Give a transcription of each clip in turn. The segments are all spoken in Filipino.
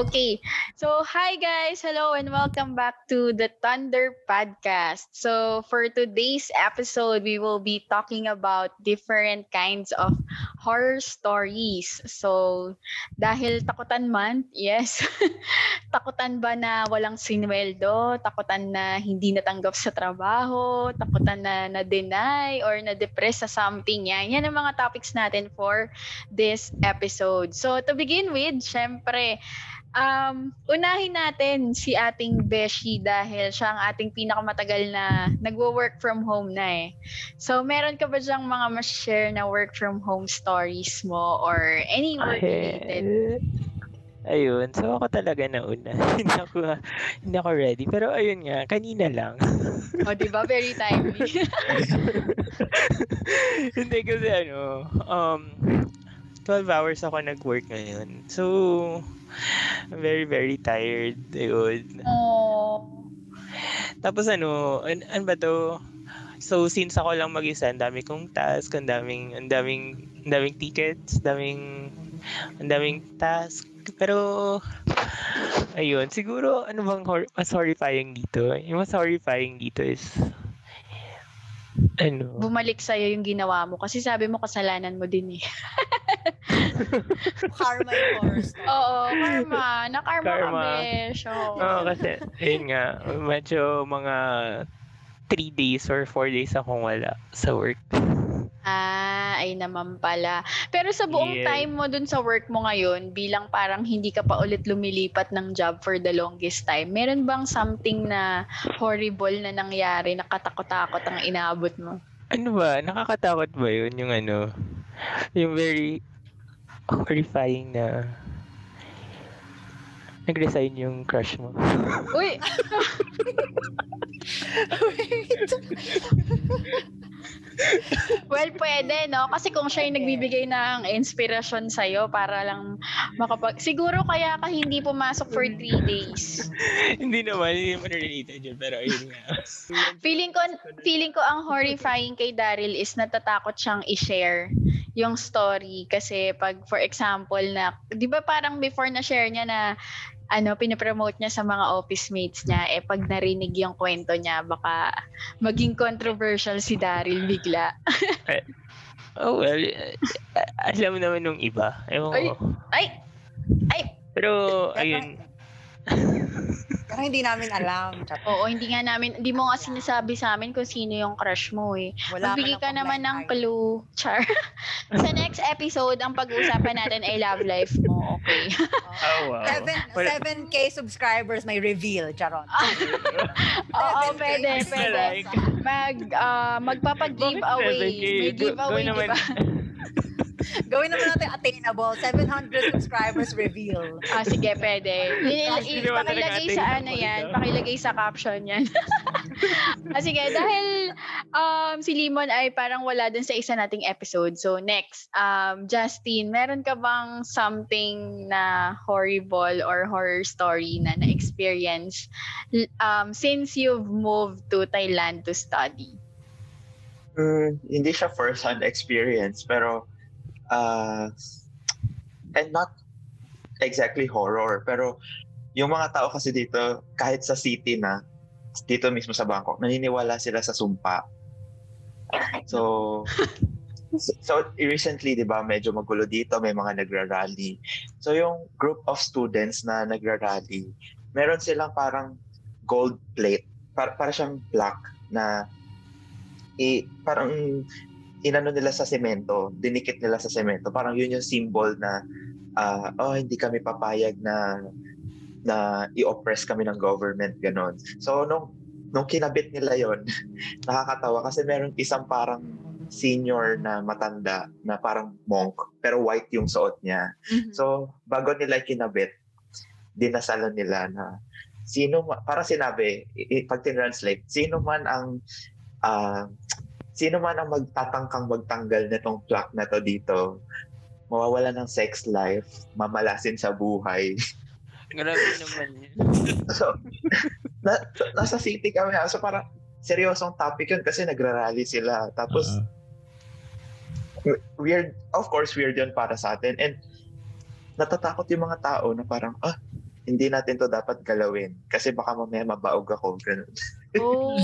Okay. So, hi guys. Hello and welcome back to the Thunder Podcast. So, for today's episode, we will be talking about different kinds of horror stories. So, dahil takutan man, yes. takutan ba na walang sinweldo? Takutan na hindi natanggap sa trabaho? Takutan na na-deny or na-depress sa something? Yan. Yan ang mga topics natin for this episode. So, to begin with, syempre, Um, unahin natin si ating Beshi dahil siya ang ating pinakamatagal na nagwo-work from home na eh. So, meron ka ba diyang mga ma-share na work from home stories mo or any work related? Ayun, so ako talaga na una. hindi ako hindi ako ready. Pero ayun nga, kanina lang. o, di ba? Very timely. hindi kasi ano, um, 12 hours ako nag-work ngayon. So, very, very tired. Ayun. Oh. Tapos ano, an, an ba to? So, since ako lang mag-isa, ang dami kong task, ang daming, ang daming, ang daming tickets, daming, ang daming task. Pero, ayun, siguro, ano bang hor- mas horrifying dito? Yung mas horrifying dito is, ano? Bumalik sa'yo yung ginawa mo. Kasi sabi mo, kasalanan mo din eh. karma yung horror story. Oo, karma. Na-karma Karma. kami. So, Oo, kasi, ayun nga, medyo mga 3 days or 4 days akong wala sa work. Ah, ay naman pala. Pero sa buong Yes. time mo dun sa work mo ngayon, bilang parang hindi ka pa ulit lumilipat ng job for the longest time, meron bang something na horrible na nangyari, na katakot-takot ang inaabot mo? Ano ba? Nakakatakot ba yun? Yung ano, yung very horrifying na nag-resign yung crush mo. Uy! Wait. well, pwede, no? Kasi kung siya yung nagbibigay ng inspirasyon sa'yo para lang makapag... Siguro kaya ka hindi pumasok for three days. hindi naman, hindi naman related yun, pero ayun nga. Feeling ko, feeling ko ang horrifying kay Daryl is natatakot siyang i-share yung story kasi pag for example na 'di ba parang before na share niya na ano pinopromote niya sa mga office mates niya eh pag narinig yung kwento niya baka maging controversial si Daryl bigla. oh well, eh, alam naman nung iba. Ewan Ay. ko. Ay. Ay. Pero ayun, Pero hindi namin alam. Oo, hindi nga namin, hindi mo nga sinasabi sa amin kung sino yung crush mo eh. Wala Magbigay ka akong naman ng clue, Char. sa next episode, ang pag-uusapan natin ay love life mo, okay? oh wow. Seven, Wala- 7K subscribers may reveal, Charon. Oo, pwede, pwede. Like, Mag, magpapa-giveaway. Bakit 7K? May giveaway, di ba? Gawin naman natin attainable. 700 subscribers reveal. Ah, sige, pwede. Pakilagay sa ano yan, pakilagay sa caption yan. ah, sige, dahil um, si Limon ay parang wala dun sa isa nating episode. So, next, um, Justin, meron ka bang something na horrible or horror story na na-experience um, since you've moved to Thailand to study? Mm, hindi siya first-hand experience, pero uh, and not exactly horror, pero yung mga tao kasi dito, kahit sa city na, dito mismo sa Bangkok, naniniwala sila sa sumpa. So, so recently, di ba, medyo magulo dito, may mga nagra-rally. So yung group of students na nagra-rally, meron silang parang gold plate, para, para siyang black na i, parang inano nila sa semento, dinikit nila sa semento. Parang yun yung symbol na ah, oh, hindi kami papayag na na i-oppress kami ng government ganon. So nung nung kinabit nila yon, nakakatawa kasi meron isang parang senior na matanda na parang monk pero white yung suot niya. Mhm. So bago nila kinabit, dinasalan nila na sino para sinabi pag translate sino man ang ah, sino man ang magtatangkang magtanggal nitong plaque na to dito mawawala ng sex life mamalasin sa buhay grabe naman yun. so na, nasa city kami ha. so parang seryosong topic yun kasi nagrarally sila tapos weird of course weird yun para sa atin and natatakot yung mga tao na parang ah hindi natin to dapat galawin kasi baka mamaya mabaog ako. Ganun. Oh.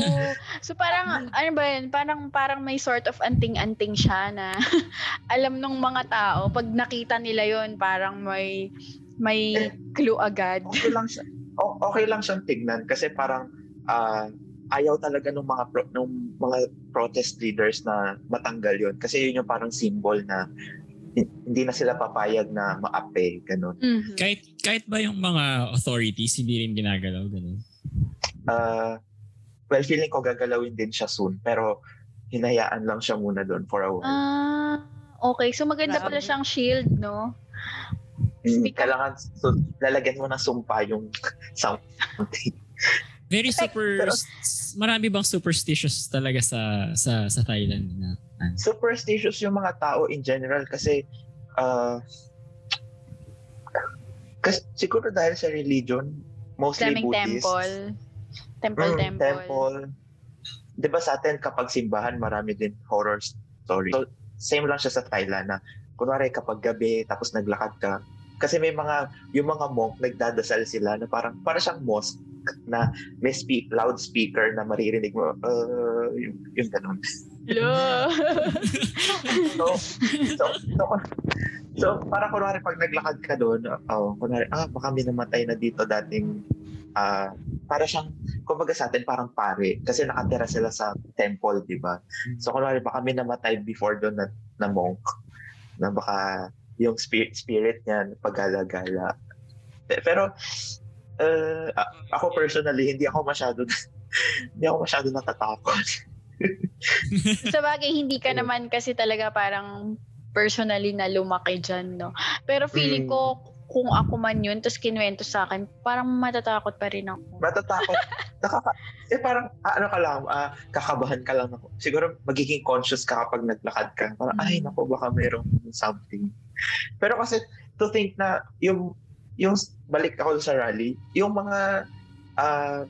So parang ano ba yun? Parang parang may sort of anting-anting siya na alam nung mga tao pag nakita nila yon parang may may clue agad. Okay lang siya. o- Okay lang siyang tignan kasi parang ah, ayaw talaga ng mga pro, nung mga protest leaders na matanggal yon kasi yun yung parang symbol na hi- hindi na sila papayag na maape ganun. Mhm. Kahit, kahit ba yung mga authorities hindi rin ginagalaw, ganun. Ah, well, feeling ko gagalawin din siya soon pero hinayaan lang siya muna doon for a while. Ah, okay. So maganda pala siyang shield, no? Mm, speak kailangan so, lalagyan mo ng sumpa yung something. Very super, pero- marami bang superstitious talaga sa sa sa Thailand na ano? superstitious yung mga tao in general kasi uh, kasi siguro dahil sa religion mostly Daming Buddhist temple. Temple, Mm, temple. temple. 'Di ba sa atin kapag simbahan marami din horror story. So same lang siya sa Thailand na kunwari kapag gabi tapos naglakad ka kasi may mga yung mga monk nagdadasal sila na parang para siyang mosque na may speak loudspeaker na maririnig mo uh, yung, yung ganun. Hello. so, so, so, so para kunwari pag naglakad ka doon, oh, kunwari, ah, baka may namatay na dito dating, ah, para siyang, kumbaga sa atin, parang pare. Kasi nakatira sila sa temple, di ba? So, kunwari, baka may namatay before doon na, na monk, na baka yung spirit, spirit niya, paggala-gala. Pe- Pero, uh, ako personally, hindi ako masyado, hindi ako masyado natatakot. sa bagay, hindi ka naman kasi talaga parang personally na lumaki dyan, no? Pero feeling Mm. ko, kung ako man yun, tapos kinuwento sa akin, parang matatakot pa rin ako. matatakot. Nakaka, eh parang, ah, ano ka lang, ah, kakabahan ka lang ako. Siguro magiging conscious ka kapag naglakad ka. Parang, ay, Mm. naku, baka mayroong something. Pero kasi, to think na, yung, yung, balik ako sa rally, yung mga, ah,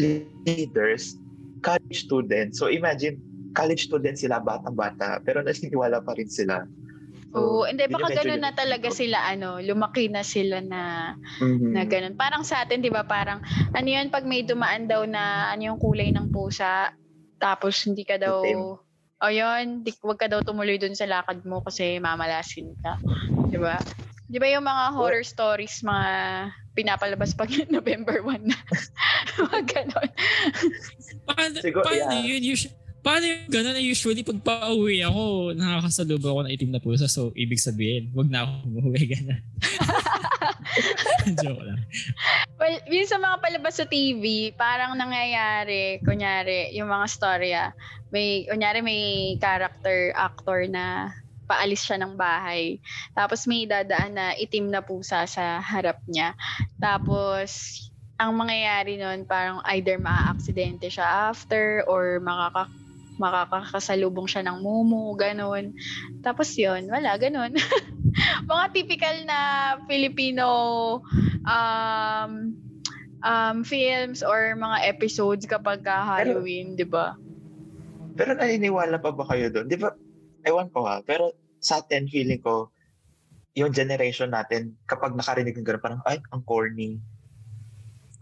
leaders, college students. So imagine, college students sila, batang-bata, pero naniniwala pa rin sila. Oo, hindi, yun yung baka ganun na talaga sila, ano, lumaki na sila na, Mhm. na ganun. Parang sa atin, di ba, parang, ano yun, pag may dumaan daw na, ano yung kulay ng pusa, tapos hindi ka daw, o yun, di, wag ka daw tumuloy dun sa lakad mo kasi mamalasin ka. Di ba? Di ba yung mga horror stories, mga pinapalabas pag November 1 na? mga ganon. Paano, Siguro, paano yeah. yun? Usually, paano yung gano'n na usually pag pauwi ako, nakakasalubong ako ng itim na pusa. So, ibig sabihin, wag na ako umuwi. Gano'n. Joke lang. Well, yun sa mga palabas sa TV, parang nangyayari, kunyari, yung mga storya, may, kunyari may character, actor na paalis siya ng bahay. Tapos may dadaan na itim na pusa sa harap niya. Tapos, ang mangyayari nun, parang either maa-aksidente siya after or makaka makakakasalubong siya ng mumu, ganun. Tapos yun, wala, ganun. mga typical na Filipino um, um, films or mga episodes kapag ka Halloween, di ba? Pero naniniwala pa ba kayo doon? Di ba, ewan ko ha, pero sa atin, feeling ko, yung generation natin, kapag nakarinig ng gano'n, parang, ay, ang corny.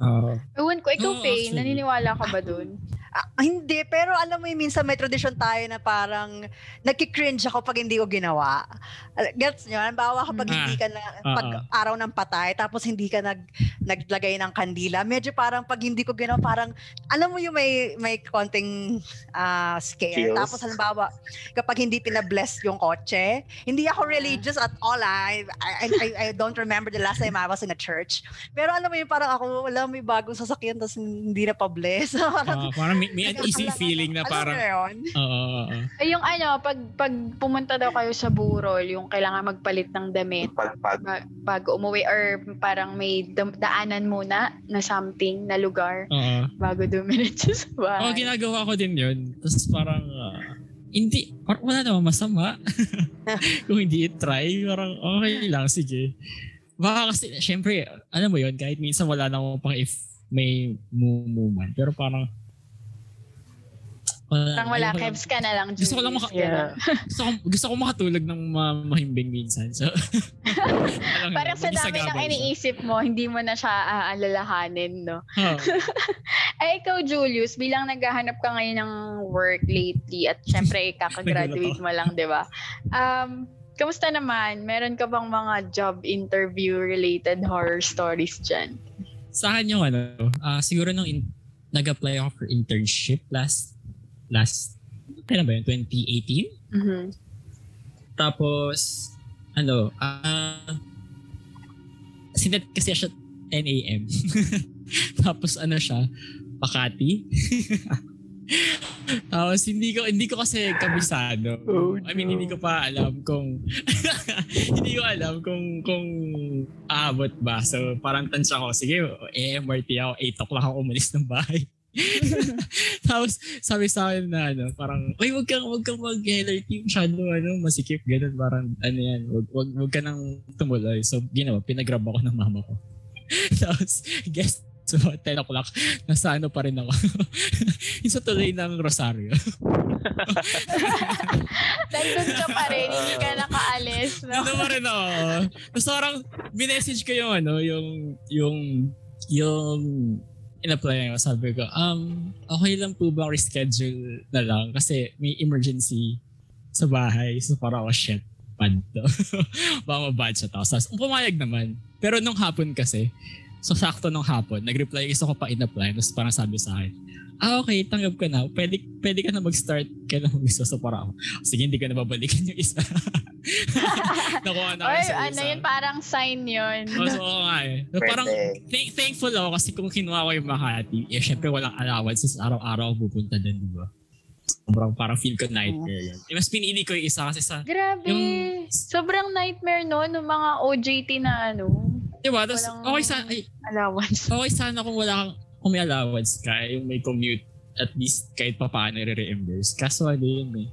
Oo. Ewan ko, ikaw, Oo, Faye, naniniwala ka ba dun? Ah, hindi, pero alam mo yung minsan may tradition tayo na parang nagki-cringe ako pag hindi ko ginawa. Ah, Gets nyo? Halimbawa kapag Mm. hindi ka na, Ah, pag araw ng patay, tapos hindi ka nag, naglagay ng kandila, medyo parang pag hindi ko ginawa, parang, alam mo yung may, may konting ah, scare. Chills. Tapos halimbawa, kapag hindi pinabless yung kotse, hindi ako religious at all. ah. I, I, I, I don't remember the last time I was in a church. Pero alam mo yung parang ako, wala, may bagong sasakyan, tapos hindi na pa-bless. parang, Oo, parang may, may uneasy Alam- feeling na alam parang, mo yun? oo. Eh, yung ano, pag, pag pumunta daw kayo sa burol, yung kailangan magpalit ng damit Pagpag. ba- bago umuwi or parang may daanan muna na something, na lugar, Oo. bago dumiretso sa bahay. Oo, ginagawa ko din yun. Tapos parang, ah, hindi, parang wala namang masama. Kung hindi i-try, parang okay lang, sige. Baka kasi, syempre, alam mo yun, kahit minsan wala namang pang if may man. Pero parang, Wala, Parang wala, kebs ka na lang, Gusto ko lang maka- Yeah. gusto ko, gusto ko makatulog ng ma- mahimbing minsan. So, Parang sa dami ng iniisip mo, hindi mo na siya aalalahanin, no? Oo. Ay, ikaw, Julius, bilang naghahanap ka ngayon ng work lately at syempre, kakagraduate mo lang, di ba? Um, kamusta naman? Meron ka bang mga job interview-related horror stories dyan? Sa akin yung ano, ah, siguro nung in- nag-apply ako for internship last, last, kailan ba yun? 2018? Mhm. Tapos, ano, ah, sinet kasi siya 10 a.m. Tapos ano siya, Makati. Tapos hindi ko hindi ko kasi kabisado. Oh, I mean, no. hindi ko pa alam kung hindi ko alam kung kung aabot ba. So parang tansya ko, sige, AMRT ako, 8 o'clock ako umalis ng bahay. Tapos sabi sa akin na ano, parang, uy, wag kang, wag kang mag-LRT masyado, ano, masikip, ganun, parang, ano yan, wag, wag, wag ka nang tumuloy. So, ginawa, pinagrab ako ng mama ko. Tapos, guess, so, 10 o'clock, nasa ano pa rin ako. yung sa tuloy ng Rosario. Nandun ka pa rin, hindi ka nakaalis, no? Nandun pa rin ako. Tapos parang, minessage ko yung ano, yung, yung, yung, in-apply ko. Sabi ko, um, okay lang po ba reschedule na lang? Kasi may emergency sa bahay. So parang, oh shit, bad to. Baka mabad siya to. Tapos, pumayag naman. Pero nung hapon kasi, so sakto nung hapon, nag-reply isa ko pa in-apply. Tapos parang sabi sa akin, ah okay, tanggap ka na. Pwede, pwede ka na mag-start. Kaya na mag-isa. So parang, sige, hindi ko na babalikan yung isa. Nakuha na ako Or sa ano isa. yun, parang sign yun. Oh, so, oo nga eh. So, parang thank- thankful ako kasi kung kinuha ko yung Makati, eh syempre walang allowances araw-araw ako pupunta doon, di ba? Sobrang parang feel ko nightmare yun. Eh, mas pinili ko yung isa kasi sa, Grabe. Yung- Sobrang nightmare no, ng mga OJT na ano, di ba? Tapos, okay, sana, ay, allowance. okay sana kung wala kang, kung may allowance ka, yung may commute, at least kahit pa paano i-reimburse. Kaso ano yun eh.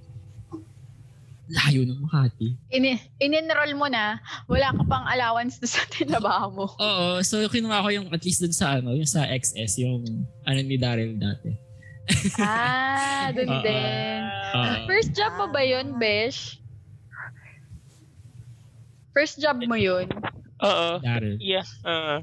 Layo ng Makati. In- in-enroll mo na, wala ka pang allowance doon sa tinabaho mo. Oo, so kinuha ko yung at least dun sa ano, yung sa XS, yung ano ni Daryl dati. Ah, dun Oo. din. Oo. First job mo ba yun, Besh? First job mo yun? Oo. Daryl. Yeah. oo.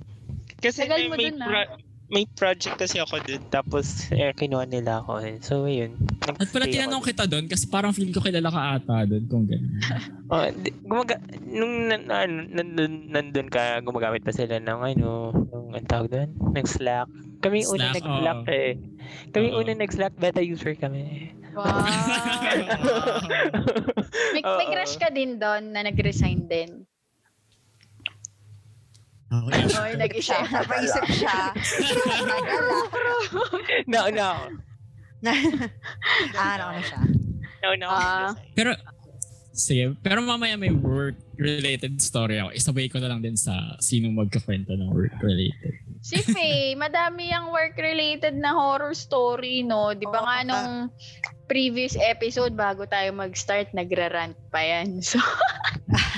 kasi Tagal may, may, dun, ah. pro- may project kasi ako dun. Tapos, eh, kinuha nila ako. Eh. So, yun. At pala tinanong ako kita doon kasi parang feel ko kilala ka ata doon kung gano'n. Oh, di- gumaga nung nan, ano, nandun, nandun ka, gumagamit pa sila ng ano, ng ang tawag doon, ng Slack. Kami yung una Slack, nag-Slack oo. eh. Kami Oo. una nag-Slack, beta user kami. Wow. may, may crush ka din doon na nag-resign din. Okay. Oy, nag-isa. Napaisip siya. No, no. ah, ano na siya. No, no. Ah. Pero, sige, pero mamaya may work-related story ako. Isabay ko na lang din sa sino magkakwento ng work-related. Si Faye, madami yung work-related na horror story, no? Di ba Oo, nga nung previous episode, bago tayo mag-start, nagra-rant pa yan. So,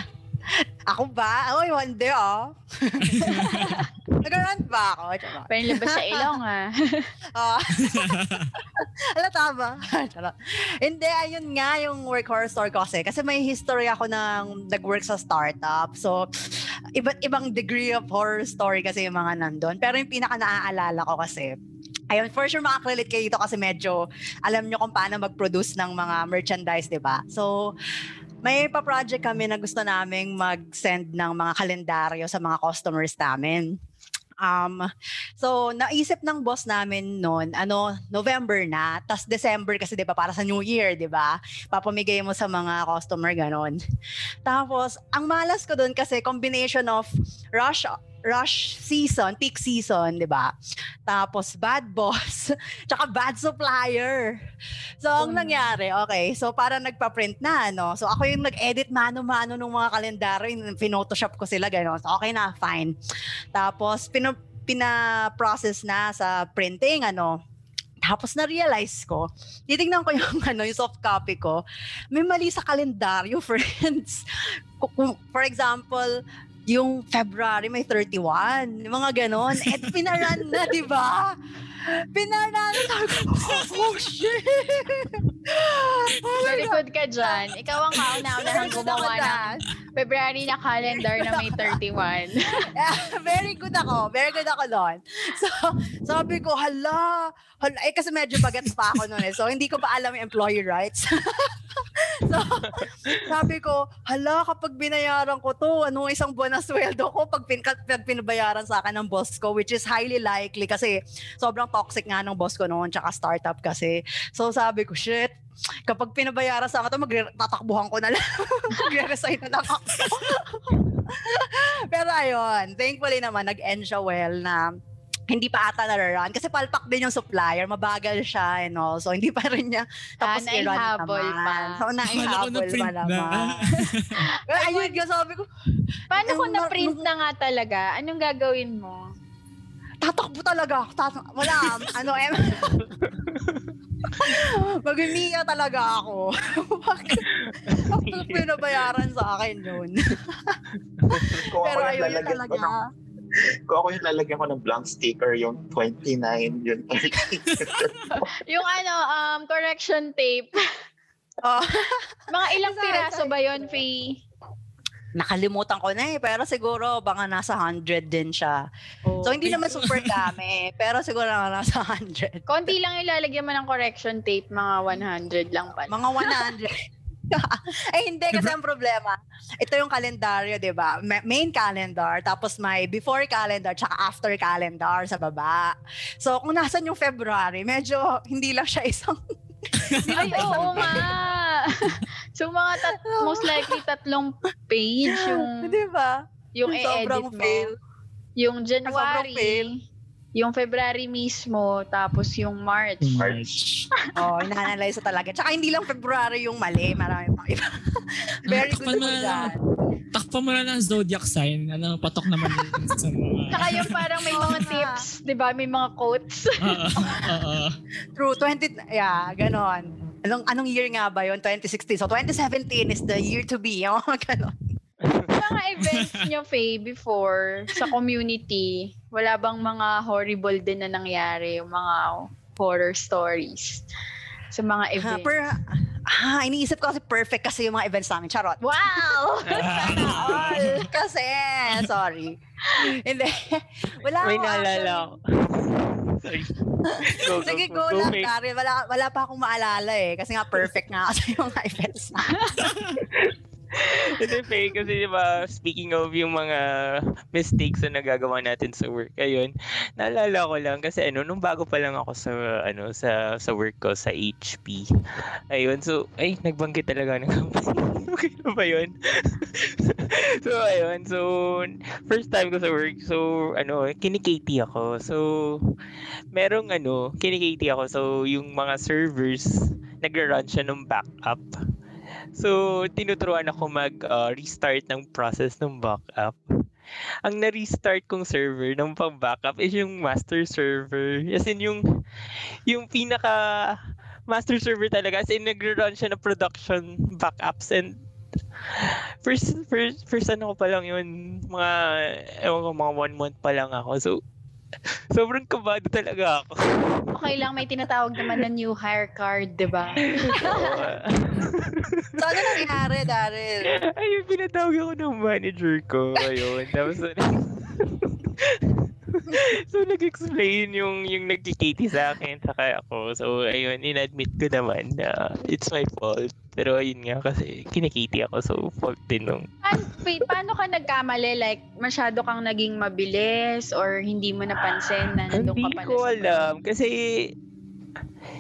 Ako ba? Oy, one day oh. Nag-rant ba ako? Tsaka. pa yung labas sa ilong, ah. Ah. Ala, tama. Charot. Hindi, ayun nga yung work horror story ko kasi. Kasi may history ako ng nag-work sa startup. So, iba't ibang degree of horror story kasi yung mga nandun. Pero yung pinaka naaalala ko kasi, ayun, for sure makakrelate kayo dito kasi medyo alam nyo kung paano mag-produce ng mga merchandise, di ba? So, may pa-project kami na gusto naming mag-send ng mga kalendaryo sa mga customers namin. Um, so, naisip ng boss namin noon, ano, November na, tas December kasi 'di ba para sa New Year, 'di ba? Papamigay mo sa mga customer ganon. Tapos, ang malas ko doon kasi combination of rush rush season, peak season, 'di ba? Tapos bad boss, tsaka bad supplier. So, ang nangyari, okay, so para nagpa-print na, no? So, ako yung nag-edit mano-mano ng mga kalendaryo, yung photoshop ko sila, gano'n. So, okay na, fine. Tapos, pino, pina-process na sa printing, ano, tapos na-realize ko, titignan ko yung, ano, yung soft copy ko, may mali sa kalendaryo, friends. For example, yung February may 31. Yung mga ganon. Eh, pinaran na, di ba? Pinaran. Sabi ko, oh, shit! Oh God. good ka dyan. Ikaw ang kauna-unahang gumawa ako ng. February na calendar na may 31. Very good ako. Very good ako doon. So, sabi ko, hala, hala, eh kasi medyo bagets pa ako noon eh. So, hindi ko pa alam yung employee rights. so, sabi ko, hala, kapag binayaran ko to, anong isang buwan na sweldo ko pag, pin, pag pinabayaran sa akin ng boss ko, which is highly likely kasi sobrang toxic nga ng boss ko noon, tsaka startup kasi. So, sabi ko, shit, kapag pinabayaran sa akin to, magtatakbuhan ko na lang. Magre-resign na lang ako. Pero ayun, thankfully naman, nag-end siya well na hindi pa ata na-run. Kasi palpak din yung supplier, mabagal siya and all. So, hindi pa rin niya tapos Ah, i-run naman. pa. So, naihabol pa na. naman. Well, ayun, yung sabi ko, Paano kung na-print na nga talaga? Anong gagawin mo? Tatakbo talaga ako. Tatak- wala, ano, eh. Mag-umiya talaga ako. Bakit? Bakit pinabayaran sa akin yun? Pero ako yung ayun yun talaga. ng, kung ako yung lalagyan ko ng blank sticker, yung 29, yun 30. Yung ano, um, correction tape. Oh. Mga ilang piraso ba yun, Faye? Nakalimutan ko na eh, pero siguro baka nasa 100 din siya. So hindi naman super dami, pero siguro nasa 100. Konti lang ilalagyan mo ng correction tape, mga 100 lang pala. Mga 100. eh hindi kasi ang problema. Ito yung kalendaryo, 'di ba? Ma- Main calendar, tapos may before calendar tsaka after calendar sa baba. So kung nasan yung February, medyo hindi lang siya isang Ay, oo nga. so, mga tat- most likely tatlong page yung, 'di ba? yung Sobrang i-edit mo. fail. Yung Sobrang fail. January, yung February mismo, tapos yung March. March. Oh, ina-analyze talaga. Tsaka hindi lang February yung mali, marami pang iba. Very good mo dyan. Takpan mo na ng zodiac sign. Ano, patok naman yun sa mga... Saka yung parang may mga tips, di ba? May mga quotes. Oo, oo. True, 20, yeah, ganon. Anong, anong year nga ba yun? 2016. So, 2017 is the year to be. Yung mga ganon. mga events nyo, Faye, before sa community, wala bang mga horrible din na nangyari? Yung mga horror stories sa mga Ha, events? per, ah, iniisip ko kasi perfect kasi yung mga events namin. Charot. wow! Sana all! kasi, sorry. Hindi. Wala May naalala actually. Go, go, Sige, go, go, go, lang, Faye. Daryl. Wala, wala pa akong maalala eh. Kasi nga perfect nga kasi yung events na. Hindi, Faye, kasi di ba, speaking of yung mga mistakes na nagagawa natin sa work, ayun, naalala ko lang kasi ano, nung bago pa lang ako sa, ano, sa, sa work ko, sa HP. Ayun, so, ay, nagbanggit talaga ng company. okay na ba yun? so, ayun, so, first time ko sa work, so, ano, kinikati ako. So, merong, ano, kinikati ako. So, yung mga servers, nagra-run siya ng backup. So, tinuturuan ako mag-restart ng process ng backup. Ang na-restart kong server ng pang-backup is yung master server. As in, yung, yung pinaka master server talaga. As in, nagre-run siya ng production backups and first, first, first ano ko pa lang yun, mga, ewan ko, mga one month pa lang ako. So, sobrang kabado talaga ako. Okay lang, may tinatawag naman na new hire card, di ba? So, ano nangyari, Daryl? Ayun, pinatawag ako ng manager ko. Ayun. Tapos, so, nag-explain yung, yung nagkikiti sa akin, saka ako. So, ayun, in-admit ko naman na it's my fault. Pero ayun nga, kasi kinikiti ako, so fault din nung wait, paano ka nagkamali? Like, masyado kang naging mabilis or hindi mo napansin na nandun ka Hindi pala ko sa alam. Kasi,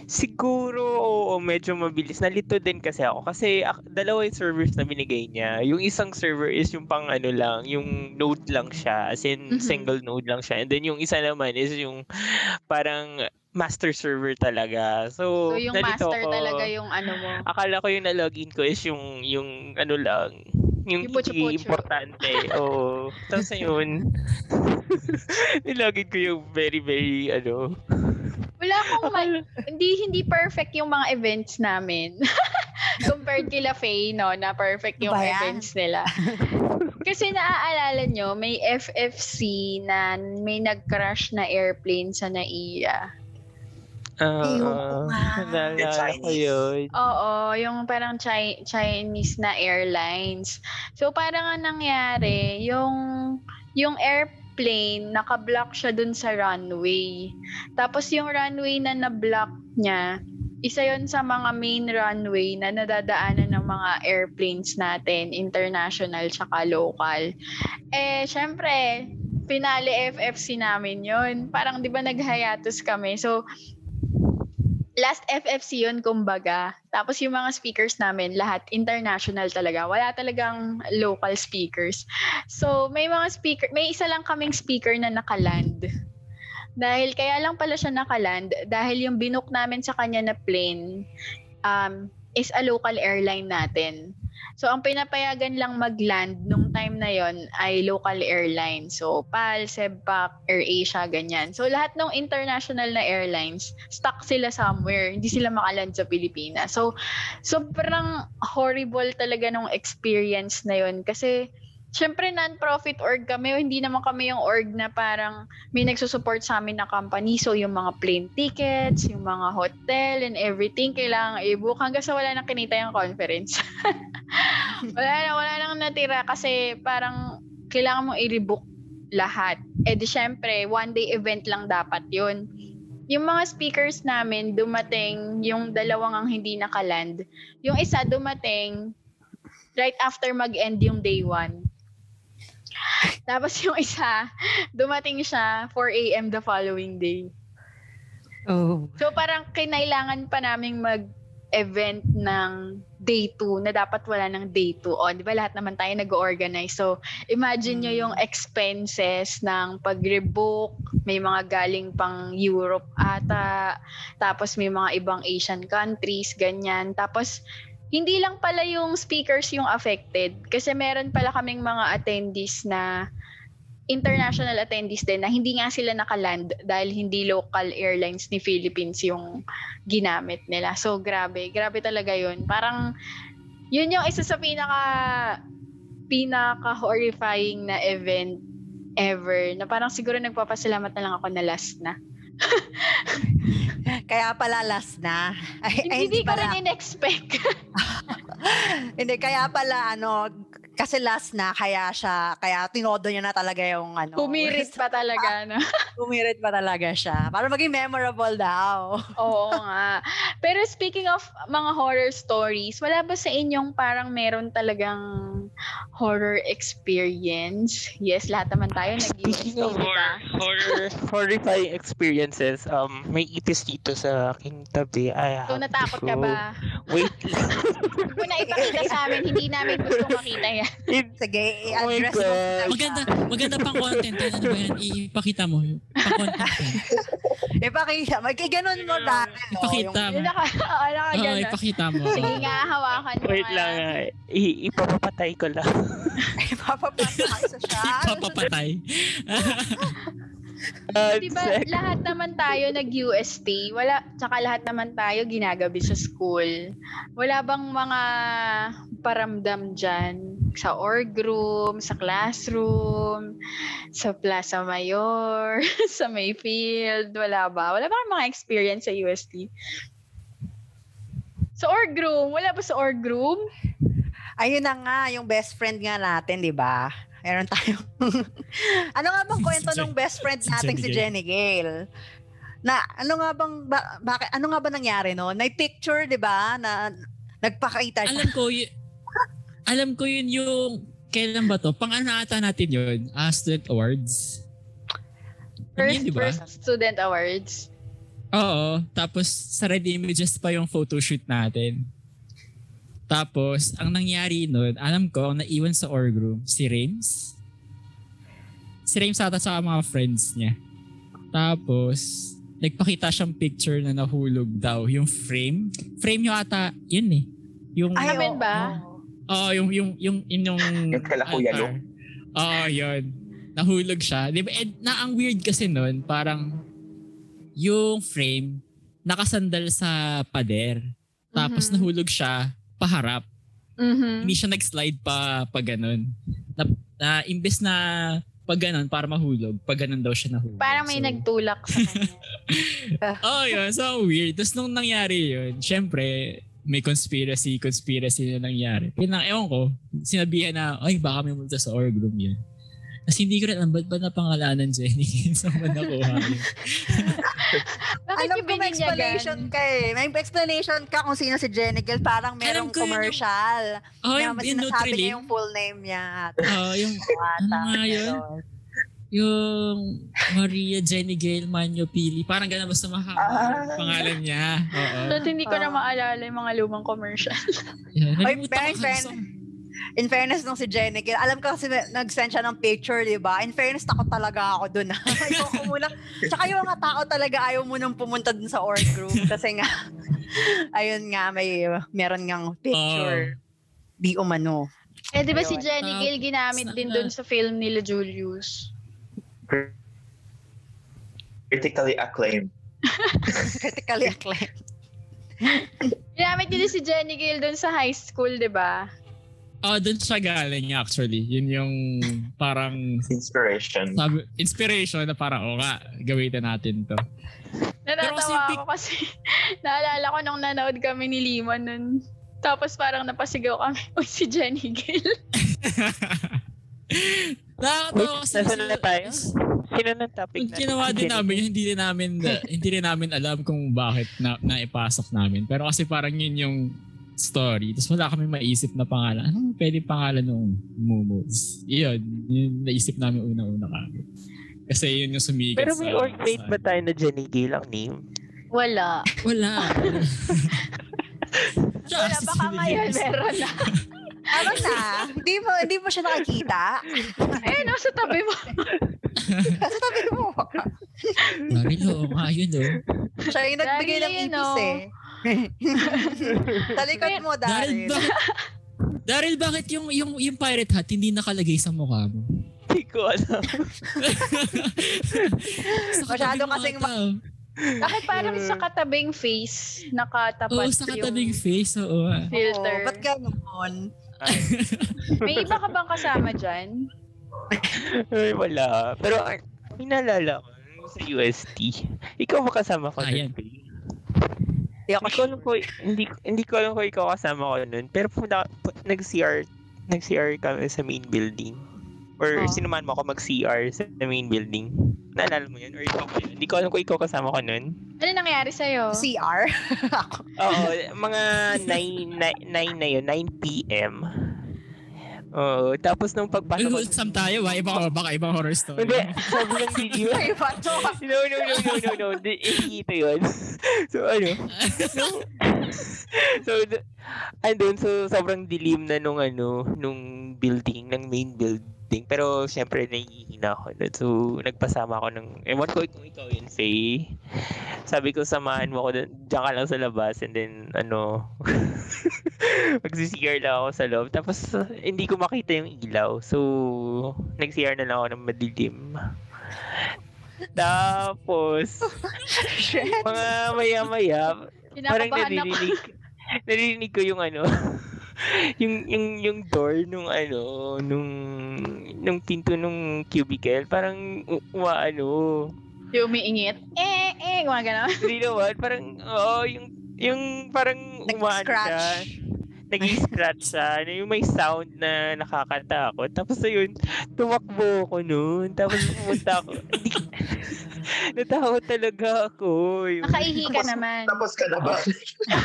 siguro, oo, medyo mabilis. Nalito din kasi ako. Kasi, ak- dalawa yung servers na binigay niya. Yung isang server is yung pang ano lang, yung node lang siya. As in, Mhm. single node lang siya. And then, yung isa naman is yung parang master server talaga. So, So, yung master ko. talaga yung ano mo. Akala ko yung na-login ko is yung, yung ano lang, yung hindi importante. Oo. Tapos yun, nilogin ko yung very, very, ano, Wala akong ma- hindi hindi perfect yung mga events namin. compared kila Faye, no, na perfect yung Ano ba yan? events nila. Kasi naaalala nyo, may FFC na may nag-crash na airplane sa NAIA. Ah, nga. naalala ko yun. Oo, yung parang Chi- Chinese na airlines. So parang ang nangyari, yung yung airplane naka-block siya dun sa runway. Tapos yung runway na na-block niya, isa yon sa mga main runway na nadadaanan ng mga airplanes natin, international tsaka local. Eh, syempre, pinali FFC namin yon Parang di ba nag-hiatus kami. So, last FFC yun, kumbaga. Tapos yung mga speakers namin, lahat international talaga. Wala talagang local speakers. So, may mga speaker, may isa lang kaming speaker na nakaland. Dahil kaya lang pala siya nakaland, dahil yung binook namin sa kanya na plane um, is a local airline natin. So, ang pinapayagan lang mag-land nung time na yon ay local airline. So, PAL, Sebpak, AirAsia, ganyan. So, lahat ng international na airlines, stuck sila somewhere. Hindi sila makaland sa Pilipinas. So, sobrang horrible talaga nung experience na yon Kasi, syempre non-profit org kami, hindi naman kami yung org na parang may nagsusupport sa amin na company. So, yung mga plane tickets, yung mga hotel and everything, kailangan i-book hanggang sa wala nang kinita yung conference. wala na, wala nang natira kasi parang kailangan mong i-rebook lahat. Eh di syempre, one day event lang dapat yun. Yung mga speakers namin, dumating yung dalawang ang hindi nakaland. Yung isa dumating right after mag-end yung day one. Tapos yung isa, dumating siya 4 a.m. the following day. Oh. So parang kinailangan pa naming mag-event ng day 2 na dapat wala ng day 2 on. Di ba lahat naman tayo nag-organize. So imagine nyo yung expenses ng pag-rebook, may mga galing pang Europe ata, tapos may mga ibang Asian countries, ganyan. Tapos hindi lang pala yung speakers yung affected kasi meron pala kaming mga attendees na international attendees din na hindi nga sila nakaland dahil hindi local airlines ni Philippines yung ginamit nila. So grabe, grabe talaga yun. Parang yun yung isa sa pinaka pinaka horrifying na event ever na parang siguro nagpapasalamat na lang ako na last na. Kaya pala last na. Ay, ay, hindi ko pala. rin in-expect. Hindi, kaya pala ano, kasi last na, kaya siya, kaya tinodo niya na talaga yung ano. Pumirit pa talaga. No? Pumirit pa talaga siya. Para maging memorable daw. Oo nga. Pero speaking of mga horror stories, wala ba sa inyong parang meron talagang horror experience? Yes, lahat naman tayo Speaking nag-UST, of ba? horror, horrifying experiences, um, may itis dito sa aking tabi. I So, natakot ka ba? Wait lang. Mo na ipakita sa amin. Hindi namin gusto makita yan. Sige, Oh i-address mo. Na siya. Maganda, maganda pang content. Yan, ano ba yan? Ipakita mo. Pang content. Ipakita. Magkaganon mo dati. no? Ipakita Yung- mo. Yung oh, Oo, ganun. ipakita mo. Sige nga, hawakan mo Wait lang. ah. I- ipapapatay ko lang. Ipapapasa ka sa siya. Ipapapatay. Uh, Di ba lahat naman tayo nag-UST? Wala, tsaka lahat naman tayo ginagabi sa school. Wala bang mga paramdam dyan sa org room, sa classroom, sa Plaza Mayor, sa Mayfield? Wala ba? Wala bang mga experience sa UST? Sa org room? Wala ba sa org room? Ayun na nga, yung best friend nga natin, di ba? Meron tayong... ano nga bang kwento Si ng best friend si natin Jenny si. Jenny Gale? Na ano nga bang ba, bakit ano nga ba nangyari no? May picture 'di ba na nagpakita siya. alam ko, y- alam ko yun yung, kailan ba to? Pang ano ata natin yun? Ah, student awards. Ano First, yun, di ba? first student awards. Oo. Tapos sa Red Images pa yung photoshoot natin. Tapos, ang nangyari nun, alam ko, ang naiwan sa org room, si Rames. Si Rames ata sa mga friends niya. Tapos, nagpakita siyang picture na nahulog daw. Yung frame. Frame yung ata, yun eh. Yung, Ay, Amin oo. Oo, yung yung yung yung yung Yung kala Kuya altar. Long. Oo, yun. Nahulog siya. Di ba? Eh, na ang weird kasi nun, parang yung frame nakasandal sa pader. Tapos Mhm. nahulog siya. paharap. Mhm. Hindi siya nag-slide pa pa ganun. Na, na imbes na pag ganun, para mahulog, pag ganun daw siya nahulog. Parang may So, nagtulak sa kanya. Oh, yun. So weird. Tapos nung nangyari yun, syempre, may conspiracy, conspiracy na nangyari. Pinang, ewan ko, sinabihan na, ay, baka may multa sa org room yun. Tapos hindi ko rin alam, ba't ba napangalanan Jenny? Saan ba nakuha yun? Bakit Alam yung ko may explanation ka eh. May explanation ka kung sino si Jenny Gill. Parang merong yun yung- commercial. Oh, na yung, mas yung sinasabi niya yung full name niya. Oh, yung, ano nga yun? Yung Maria Jenny Gale Manyo Pili. Parang ganun basta mahaba Ah. pangalan niya. Oo. Ba't hindi ko na Ah. maalala yung mga lumang commercial? Yeah, Oy, pero ko in fairness- sa- In fairness nung si Jenny Gill, alam ko kasi nag-send siya ng picture, di ba? In fairness, takot talaga ako dun. Ayoko muna. Tsaka yung mga tao talaga ayaw mo nang pumunta dun sa org room kasi nga, ayun nga, may meron ngang picture. Di umano. Eh, di ba si. Jenny Ah, Gill ginamit sana- din dun sa film nila Julius? Critically acclaimed. Critically acclaimed. Ginamit din si Jenny Gill dun sa high school, di ba? Oh, doon siya galing actually. Yun yung parang Inspiration. sabi, inspiration na parang, oh nga, gawin natin to. Natatawa ako kasi naalala ko nung nanood kami ni Lima nun. Tapos parang napasigaw kami, uy, si Jenny Gill. Nakakatawa kasi. Nasaan na tayo? Sino ng topic Pag ginawa din namin, yun, hindi rin namin, hindi rin namin alam kung bakit na, naipasok namin. Pero kasi parang yun yung story. Tapos wala kami maisip na pangalan. Anong pwede pangalan ng Momos? Iyon, yun naisip namin una-una kami. Kasi yun yung sumigat Pero may org-mate sa- ba tayo na Jenny Gale ang name? Wala. Wala. Wala, baka ngayon meron na. Ano na? Hindi mo, hindi mo siya nakikita? Eh, no, sa tabi mo. Kasi tabi mo. Daryl, oo nga yun oh. Siya yung nagbigay ng ipis no? eh. Talikod mo, Daryl, Daryl. bakit, Daryl, bakit yung, yung, yung pirate hat hindi nakalagay sa mukha mo? Hindi ko alam. Masyado kasing ata, oh. Bakit parang sa katabing face, nakatapat Oo, sa katabing yung face, oo. filter. Oo, ba't gano'n? May iba ka bang kasama dyan? Ay, wala. Pero naalala ko sa UST. Ikaw ba kasama ko Ayan. Faye? Hindi ako Hindi ko alam ko, hindi, hindi ko alam kung ikaw kasama ko nun. Pero punta, pu- nag-CR, nag-CR kami sa main building. Or Oh. sinuman mo ako mag-CR sa main building. Naalala mo yun? Or ikaw ba yun? Hindi ko alam kung ikaw kasama ko nun. Ano nangyari sa'yo? CR. Oo, mga 9, 9, 9 na yun, 9 p.m. Oo, tapos nung Uy, pagpasok ko... wholesome tayo ba? Iba, baka ibang horror story. Hindi, sobrang dilim. Ay, paano? No, no, no, no, no, no. Di- Hindi ito yun. So, ano? so, andun, so, sobrang dilim na nung, ano, nung building, ng main building. Pero, syempre, nahihina ako. So, nagpasama ako ng, ewan ko kung ikaw yun, Faye. Sabi ko, samahan mo ako doon. Diyan ka lang sa labas. And then, ano, magsisiyar lang ako sa loob. Tapos, uh, hindi ko makita yung ilaw. So, nag-CR na lang ako ng madilim. Tapos, mga maya-maya, parang naririnig, naririnig ko yung ano, yung, yung, yung door nung ano, nung, nung pinto nung cubicle, parang umaano, Yung umiingit. Eh, eh, mga gano'n. hindi naman, parang, oo, yung, yung parang umaano siya. Nag-scratch. nag-scratch siya. Ano, yung may sound na nakakatakot. Tapos ayun, tumakbo ako noon. Tapos pumunta ako. Hindi, natakot talaga ako. Yung, Nakaihi ka Tapos- naman. Tapos ka na ba?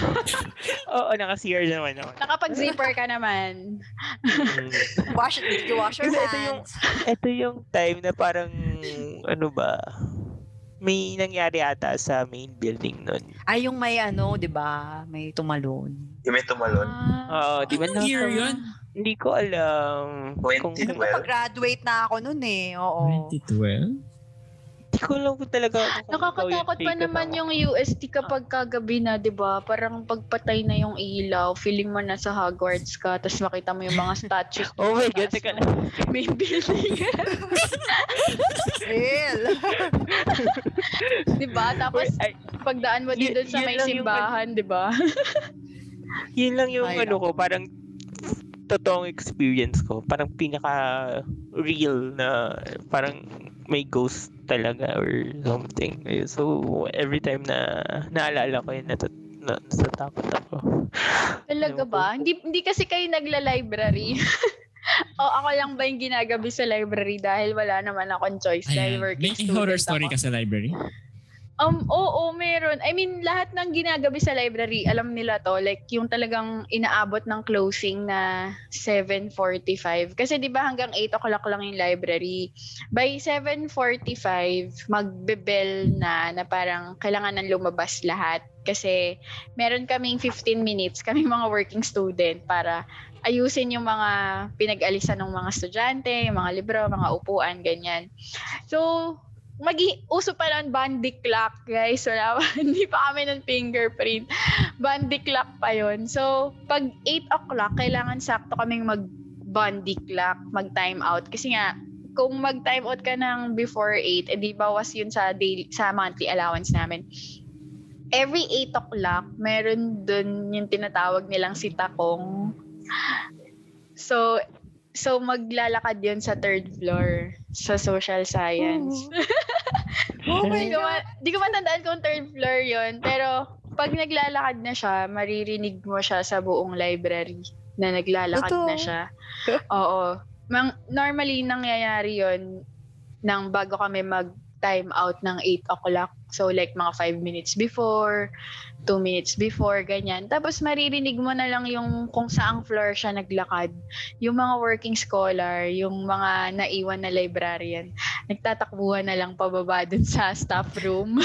Oo, naka-CR naman ako. Nakapag-zipper ka naman. Mm. Wash, did you wash your Kasi ito yung- hands? Ito yung time na parang, ano ba, may nangyari ata sa main building nun. Ay, yung may ano, di ba? May tumalon. Yung may tumalon. Oo, di ba Anong year yun? Hindi ko alam. Kung, 2012. hindi Nagpa-graduate na ako nun eh. Oo. 2012? Ko alam kung talaga Nakakatakot pa naman yung UST kapag kagabi na, di ba? Parang pagpatay na yung ilaw, feeling mo nasa Hogwarts ka, tapos makita mo yung mga statues. Oh my sa God, teka lang. Main building. Real. di ba? Tapos pagdaan mo din doon sa may lang simbahan, di ba? Yun lang yung Ay, ano ko, parang totoong experience ko. Parang pinaka real na parang may ghost talaga or something. Eh, So, every time na naalala ko yun, natut na, natatakot ako. Talaga ba? Hindi, hindi kasi kayo nagla-library. o ako lang ba yung ginagabi sa library dahil wala naman akong choice dahil Ayan. working May horror story ako. ka sa library? Um, oo, meron. I mean, lahat ng ginagabi sa library, alam nila to. Like, yung talagang inaabot ng closing na 7.45. Kasi di ba hanggang 8 o'clock lang yung library. By 7.45, magbebel na na parang kailangan nang lumabas lahat. Kasi meron kaming 15 minutes, kaming mga working student para ayusin yung mga pinag-alisan ng mga estudyante, yung mga libro, mga upuan, ganyan. So, magi uso pa lang bandy clock, guys. Wala hindi pa kami ng fingerprint. Bandy clock pa yon So, pag 8 o'clock, kailangan sakto kaming mag bandy clock, mag time out. Kasi nga, kung mag time out ka ng before 8, edi bawas yun sa daily, sa monthly allowance namin. Every 8 o'clock, meron dun yung tinatawag nilang si Takong. So, so maglalakad yun sa third floor sa social science. Oh my God. di ko matandaan kung third floor yon pero pag naglalakad na siya, maririnig mo siya sa buong library na naglalakad Totoo? na siya. Oo. Mang, normally, nangyayari yon nang bago kami mag time out ng 8 o'clock. So like mga 5 minutes before, 2 minutes before, ganyan. Tapos maririnig mo na lang yung kung saang floor siya naglakad. Yung mga working scholar, yung mga naiwan na librarian, nagtatakbuhan na lang pababa dun sa staff room.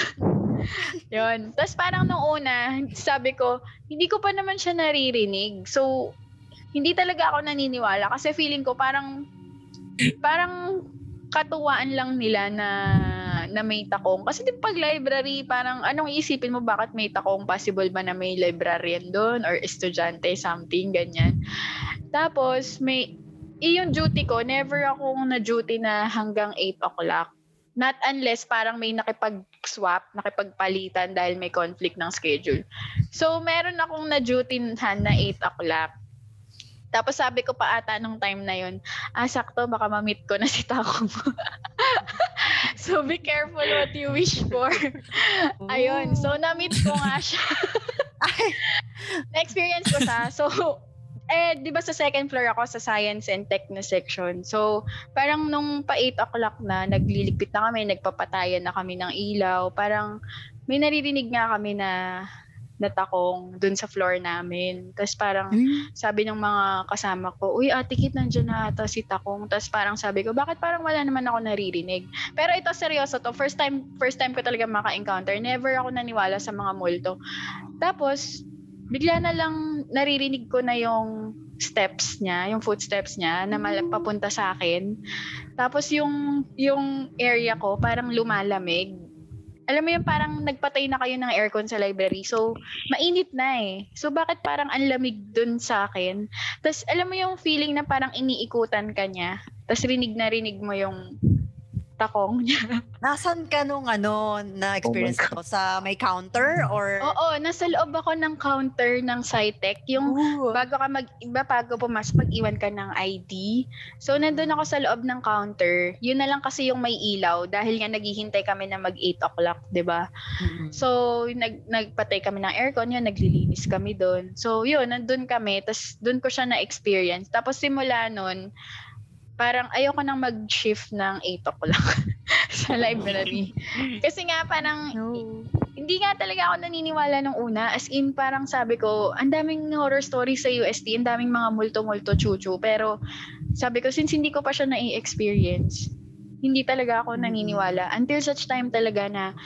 Yun. Tapos parang nung una, sabi ko, hindi ko pa naman siya naririnig. So, hindi talaga ako naniniwala kasi feeling ko parang parang katuwaan lang nila na na may takong. Kasi di pag library, parang anong isipin mo bakit may takong? Possible ba na may librarian doon or estudyante, something, ganyan. Tapos, may, eh, yung duty ko, never akong na-duty na hanggang 8 o'clock. Not unless parang may nakipag-swap, nakipagpalitan dahil may conflict ng schedule. So, meron akong na-dutyhan na 8 o'clock. Tapos sabi ko pa ata nung time na yun, ah, sakto, baka ma-meet ko na si Takong. so, be careful what you wish for. Ayun. So, na-meet ko nga siya. Na-experience ko siya. So, eh, di ba sa second floor ako sa science and tech na section. So, parang nung pa 8 o'clock na, nagliligpit na kami, nagpapatayan na kami ng ilaw. Parang may naririnig nga kami na natakong dun sa floor namin. Tapos parang sabi ng mga kasama ko, uy, ate Kit, nandiyan na ata si Takong. Tapos parang sabi ko, bakit parang wala naman ako naririnig? Pero ito, seryoso to. First time, first time ko talaga maka-encounter. Never ako naniwala sa mga multo. Tapos, bigla na lang naririnig ko na yung steps niya, yung footsteps niya na mal- papunta sa akin. Tapos yung yung area ko parang lumalamig. Alam mo yung parang nagpatay na kayo ng aircon sa library. So, mainit na eh. So, bakit parang ang lamig dun sa akin? Tapos, alam mo yung feeling na parang iniikutan ka niya. Tapos, rinig na rinig mo yung takong niya. Nasaan ka nung ano na experience Oh my ko? Sa may counter or? Oo, nasa loob ako ng counter ng SciTech. Yung Ooh. bago ka mag iba bago pumasok mag-iwan ka ng ID. So nandun ako sa loob ng counter. Yun na lang kasi yung may ilaw dahil nga naghihintay kami na mag 8 o'clock, 'di ba? Mm-mm. So nag nagpatay kami ng aircon, yun naglilinis kami doon. So yun, nandun kami, tas doon ko siya na experience. Tapos simula noon, parang ayoko nang mag-shift ng 8 o'clock sa library. Kasi nga parang hindi nga talaga ako naniniwala nung una. As in, parang sabi ko, ang daming horror stories sa UST, ang daming mga multo-multo chuchu. Pero sabi ko, since hindi ko pa siya na-experience, hindi talaga ako naniniwala. Until such time talaga na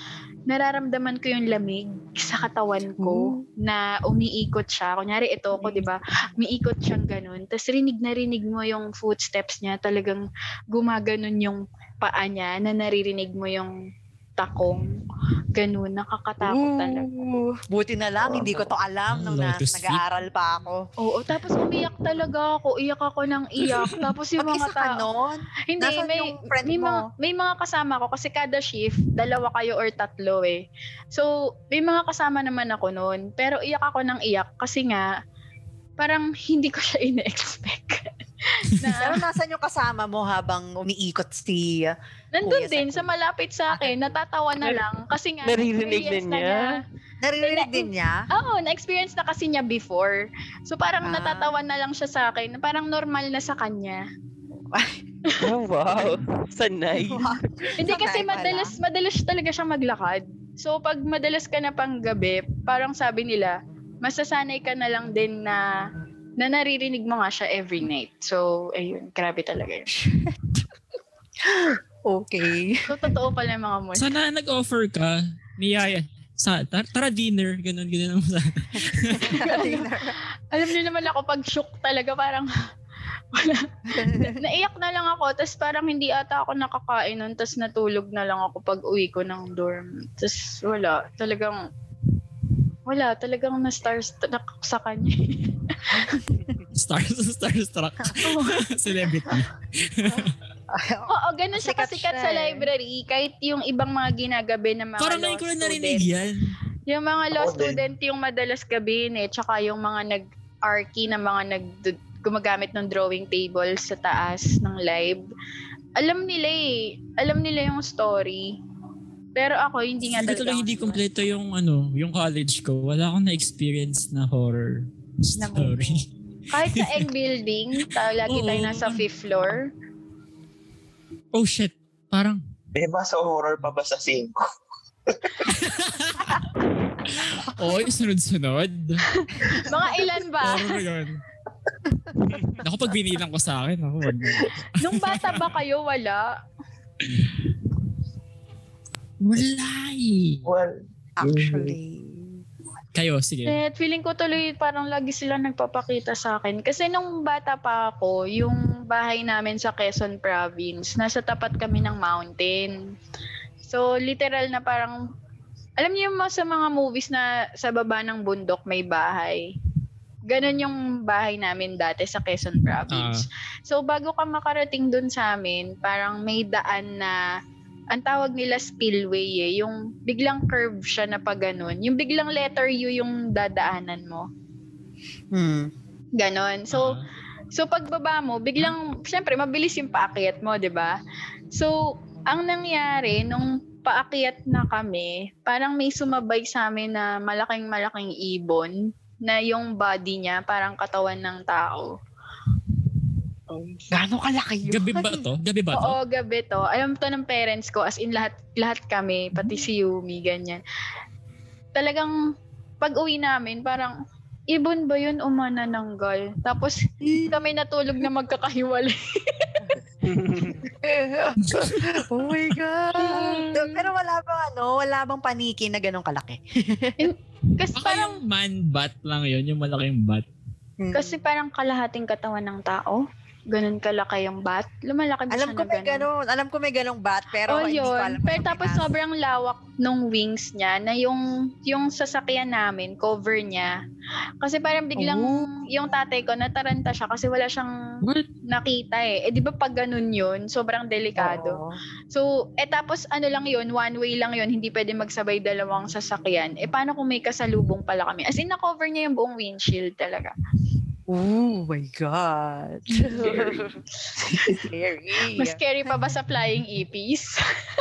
nararamdaman ko yung lamig sa katawan ko na umiikot siya. Kunyari, ito ko, di ba? Umiikot siyang ganun. Tapos rinig na rinig mo yung footsteps niya. Talagang gumaganon yung paa niya na naririnig mo yung takong. Ganun, nakakatakot talaga. Ooh, Buti na lang, hindi ko to alam nung na, nag-aaral pa ako. Oo, tapos umiyak talaga ako. Iyak ako ng iyak. Tapos yung mga tao. nun? Hindi, Nasaan may, yung friend may, mo? mga, may mga kasama ko kasi kada shift, dalawa kayo or tatlo eh. So, may mga kasama naman ako noon. Pero iyak ako ng iyak kasi nga, parang hindi ko siya ine-expect. Pero na, nasan yung kasama mo habang umiikot si... nandun Kuya sa din sa malapit sa akin, natatawa na lang. Kasi nga, Naririnig din na niya? Naririnig din niya? Oo, na-experience na kasi niya before. So parang Ah. natatawa na lang siya sa akin. Parang normal na sa kanya. Oh, wow. Sanay. Hindi Sanay kasi pala. madalas madalas talaga siyang maglakad. So pag madalas ka na pang gabi, parang sabi nila, masasanay ka na lang din na na naririnig mo nga siya every night. So, ayun, grabe talaga yun. Okay. So, totoo pala yung mga mo. Sana nag-offer ka, niyaya, sa, tar- tara dinner, ganun, ganun naman sa Alam niyo naman ako, pag shook talaga, parang wala. Naiyak na lang ako, tapos parang hindi ata ako nakakain nun, tapos natulog na lang ako pag uwi ko ng dorm. Tapos wala, talagang, wala, talagang na-starstruck sa kanya. star, starstruck. Celebrity. Oo, ganun siya Sikat kasikat sa eh. library. Kahit yung ibang mga ginagabi ng mga Parang law ngayon ko na narinig yan. Yung mga law Ako din. student yung madalas gabihin eh. Tsaka yung mga nag-arky na mga nag gumagamit ng drawing table sa taas ng live. Alam nila eh. Alam nila yung story. Pero ako, hindi nga Hindi talaga. hindi kompleto yung ano, yung college ko. Wala akong na-experience na horror story. Kahit sa end building, ta- lagi tayo Oo. nasa fifth floor. Oh shit. Parang, May mas horror pa ba sa 5? oh, yung sunod-sunod. Mga ilan ba? Horror yun. Ako pag binilang ko sa akin, ako wag. Nung bata ba kayo, wala? Wala eh. Well, Actually. Kayo, sige. Eh, feeling ko tuloy parang lagi sila nagpapakita sa akin. Kasi nung bata pa ako, yung bahay namin sa Quezon Province, nasa tapat kami ng mountain. So, literal na parang, alam niyo yung sa mga movies na sa baba ng bundok may bahay. Ganon yung bahay namin dati sa Quezon Province. So, bago ka makarating dun sa amin, parang may daan na ang tawag nila spillway eh, yung biglang curve siya na pag ganun. Yung biglang letter U yung dadaanan mo. Hmm. Ganon. So, Ah. so pagbaba mo, biglang, syempre, mabilis yung paakyat mo, di ba? So, ang nangyari, nung paakyat na kami, parang may sumabay sa amin na malaking-malaking ibon na yung body niya parang katawan ng tao. Gano'ng kalaki yun? Gabi ba to? Gabi ba to? Oo, gabi to. Alam to ng parents ko, as in lahat, lahat kami, pati si Yumi, ganyan. Talagang, pag uwi namin, parang, ibon ba yun o manananggal? Tapos, kami natulog na magkakahiwalay. oh my God. Pero wala bang ano, wala bang paniki na gano'ng kalaki? Kasi Baka parang, yung man bat lang yun, yung malaking bat. Hmm. kasi parang kalahating katawan ng tao. Ganun kalaki yung bat. Lumalaki ba alam siya ko na may ganun? ganun. Alam ko may ganong bat, pero oh, hindi ko alam. Pero tapos Pinas. sobrang lawak nung wings niya na yung yung sasakyan namin, cover niya. Kasi parang biglang Oh. yung tatay ko nataranta siya kasi wala siyang What? nakita eh. Eh di ba pag ganun yun, sobrang delikado. Oo. So, eh tapos ano lang yun, one way lang yun, hindi pwede magsabay dalawang sasakyan. Eh paano kung may kasalubong pala kami? As in, na-cover niya yung buong windshield talaga. Oh my God. Scary. Mas scary pa ba sa flying ipis?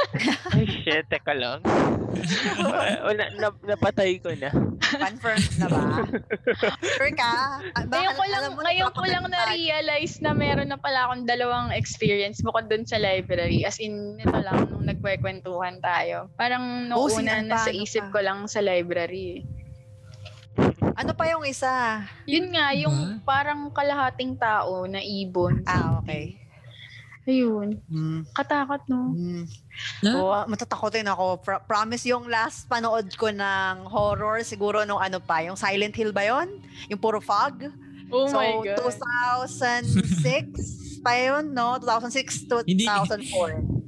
Ay, shit, teka lang. Wala, na, napatay ko na. Confirmed na ba? Sure ka? Ah, ngayon ko lang, ngayon ko lang na-realize na meron na pala akong dalawang experience bukod dun sa library. As in, nito lang, nung nagkwekwentuhan tayo. Parang nung Oh, una sinan na pa, sa ano isip ko lang sa library. Ano pa yung isa? Yun nga, yung parang kalahating tao na ibon. Ah, okay. Ayun. Hmm. Katakot, no? Hmm. Na? Oo, matatakotin ako. Pro- promise yung last panood ko ng horror, siguro nung ano pa, yung Silent Hill ba yon? Yung puro fog? Oh so, my God. 2006 pa yun, no? 2006 to Hindi- 2004.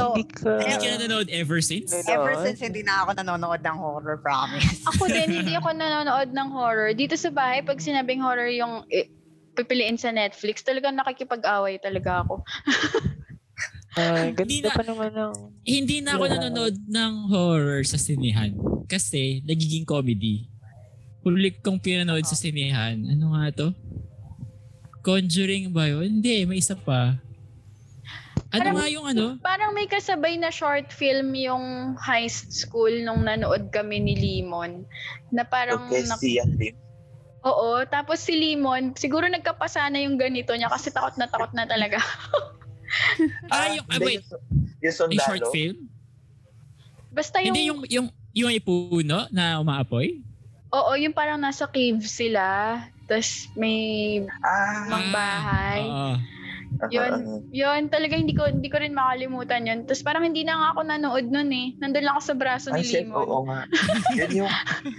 So, Hindi ka... Hindi ka nanonood ever since? Ever since hindi na ako nanonood ng horror, promise. Ako din, hindi ako nanonood ng horror. Dito sa bahay, pag sinabing horror yung eh, pipiliin sa Netflix, talagang nakikipag-away talaga ako. Ay, Hindi ganda na- pa naman ng... Hindi na ako Yeah. nanonood ng horror sa sinihan. Kasi nagiging comedy. Huli kong pinanood sa sinihan. Ano nga to? Conjuring ba yun? Hindi, may isa pa. Ano Parang- nga yung ano? Parang may kasabay na short film yung high school nung nanood kami ni Limon. Na parang... Okay, nak- si Yan Lim. Oo, tapos si Limon, siguro nagkapasa na yung ganito niya kasi takot na takot na talaga. Ah, yung, ah, wait. Yung, Yung short sundalo. film? Basta yung, Hindi yung, yung, yung may puno na umaapoy? oo, yung parang nasa cave sila, tapos may Ah, mga bahay. Oo. Yun, ah, yun, talaga hindi ko hindi ko rin makalimutan yun. Tapos parang hindi na nga ako nanood nun eh. Nandun lang ako sa braso Ay, ni shit, Limon. oo nga. yun yung,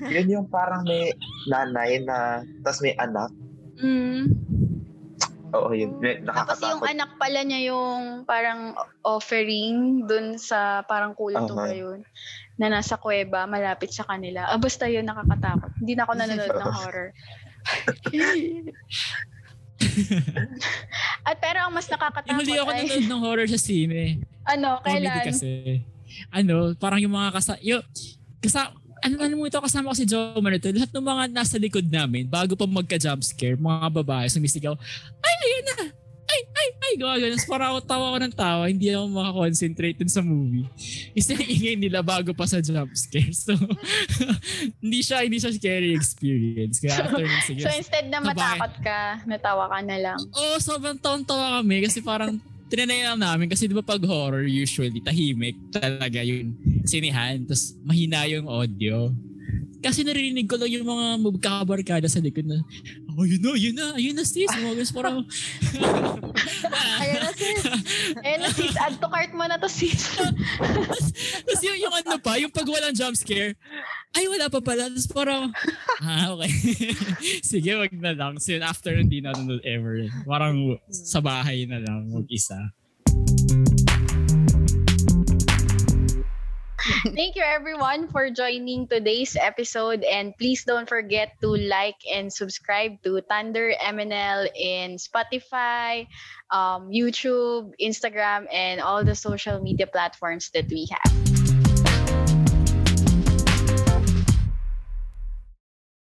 yun yung parang may nanay na, tas may anak. Mm. Oo, yun. May- Tapos yung Nakakatakot. anak pala niya yung parang offering dun sa parang kulto Aha. yun? Na nasa kuweba, malapit sa kanila. Ah, basta yun, nakakatakot. Hindi na ako nanonood ng horror. At pero ang mas Yung nakakatakot huli ako ay, nanonood ng horror sa sine. ano, Comedy kailan? kasi. Ano, parang yung mga kasa... Yung, kasa ano ano mo ito kasama ko si Joe Manito, lahat ng mga nasa likod namin, bago pa magka-jump scare, mga babae sumisigaw, ay, ayun na! Ganun. So, parang ako tawa ko ng tawa, hindi ako makakonsentrate dun sa movie. Isa yung ingay nila bago pa sa jump scare. So, hindi siya, hindi siya scary experience. Kaya after nun, sige. So instead na matakot ka, natawa ka na lang. Oo, oh, sobrang tawa kami kasi parang tinanay lang namin kasi di ba pag horror usually tahimik talaga yung sinihan tapos mahina yung audio. Kasi narinig ko lang yung mga magkakabarkada sa likod na, oh, yun na, yun na, yun na sis. Gusto parang, Ayan na sis. Ayan na sis, add to cart mo na to sis. tapos yung, yung ano pa, yung pag walang jump scare, ay wala pa pala. Tapos parang, ah, okay. Sige, wag na lang. So after hindi na nanonood ever. Parang sa bahay na lang, mag-isa. Thank you everyone for joining today's episode and please don't forget to like and subscribe to Thunder MNL in Spotify, um, YouTube, Instagram, and all the social media platforms that we have.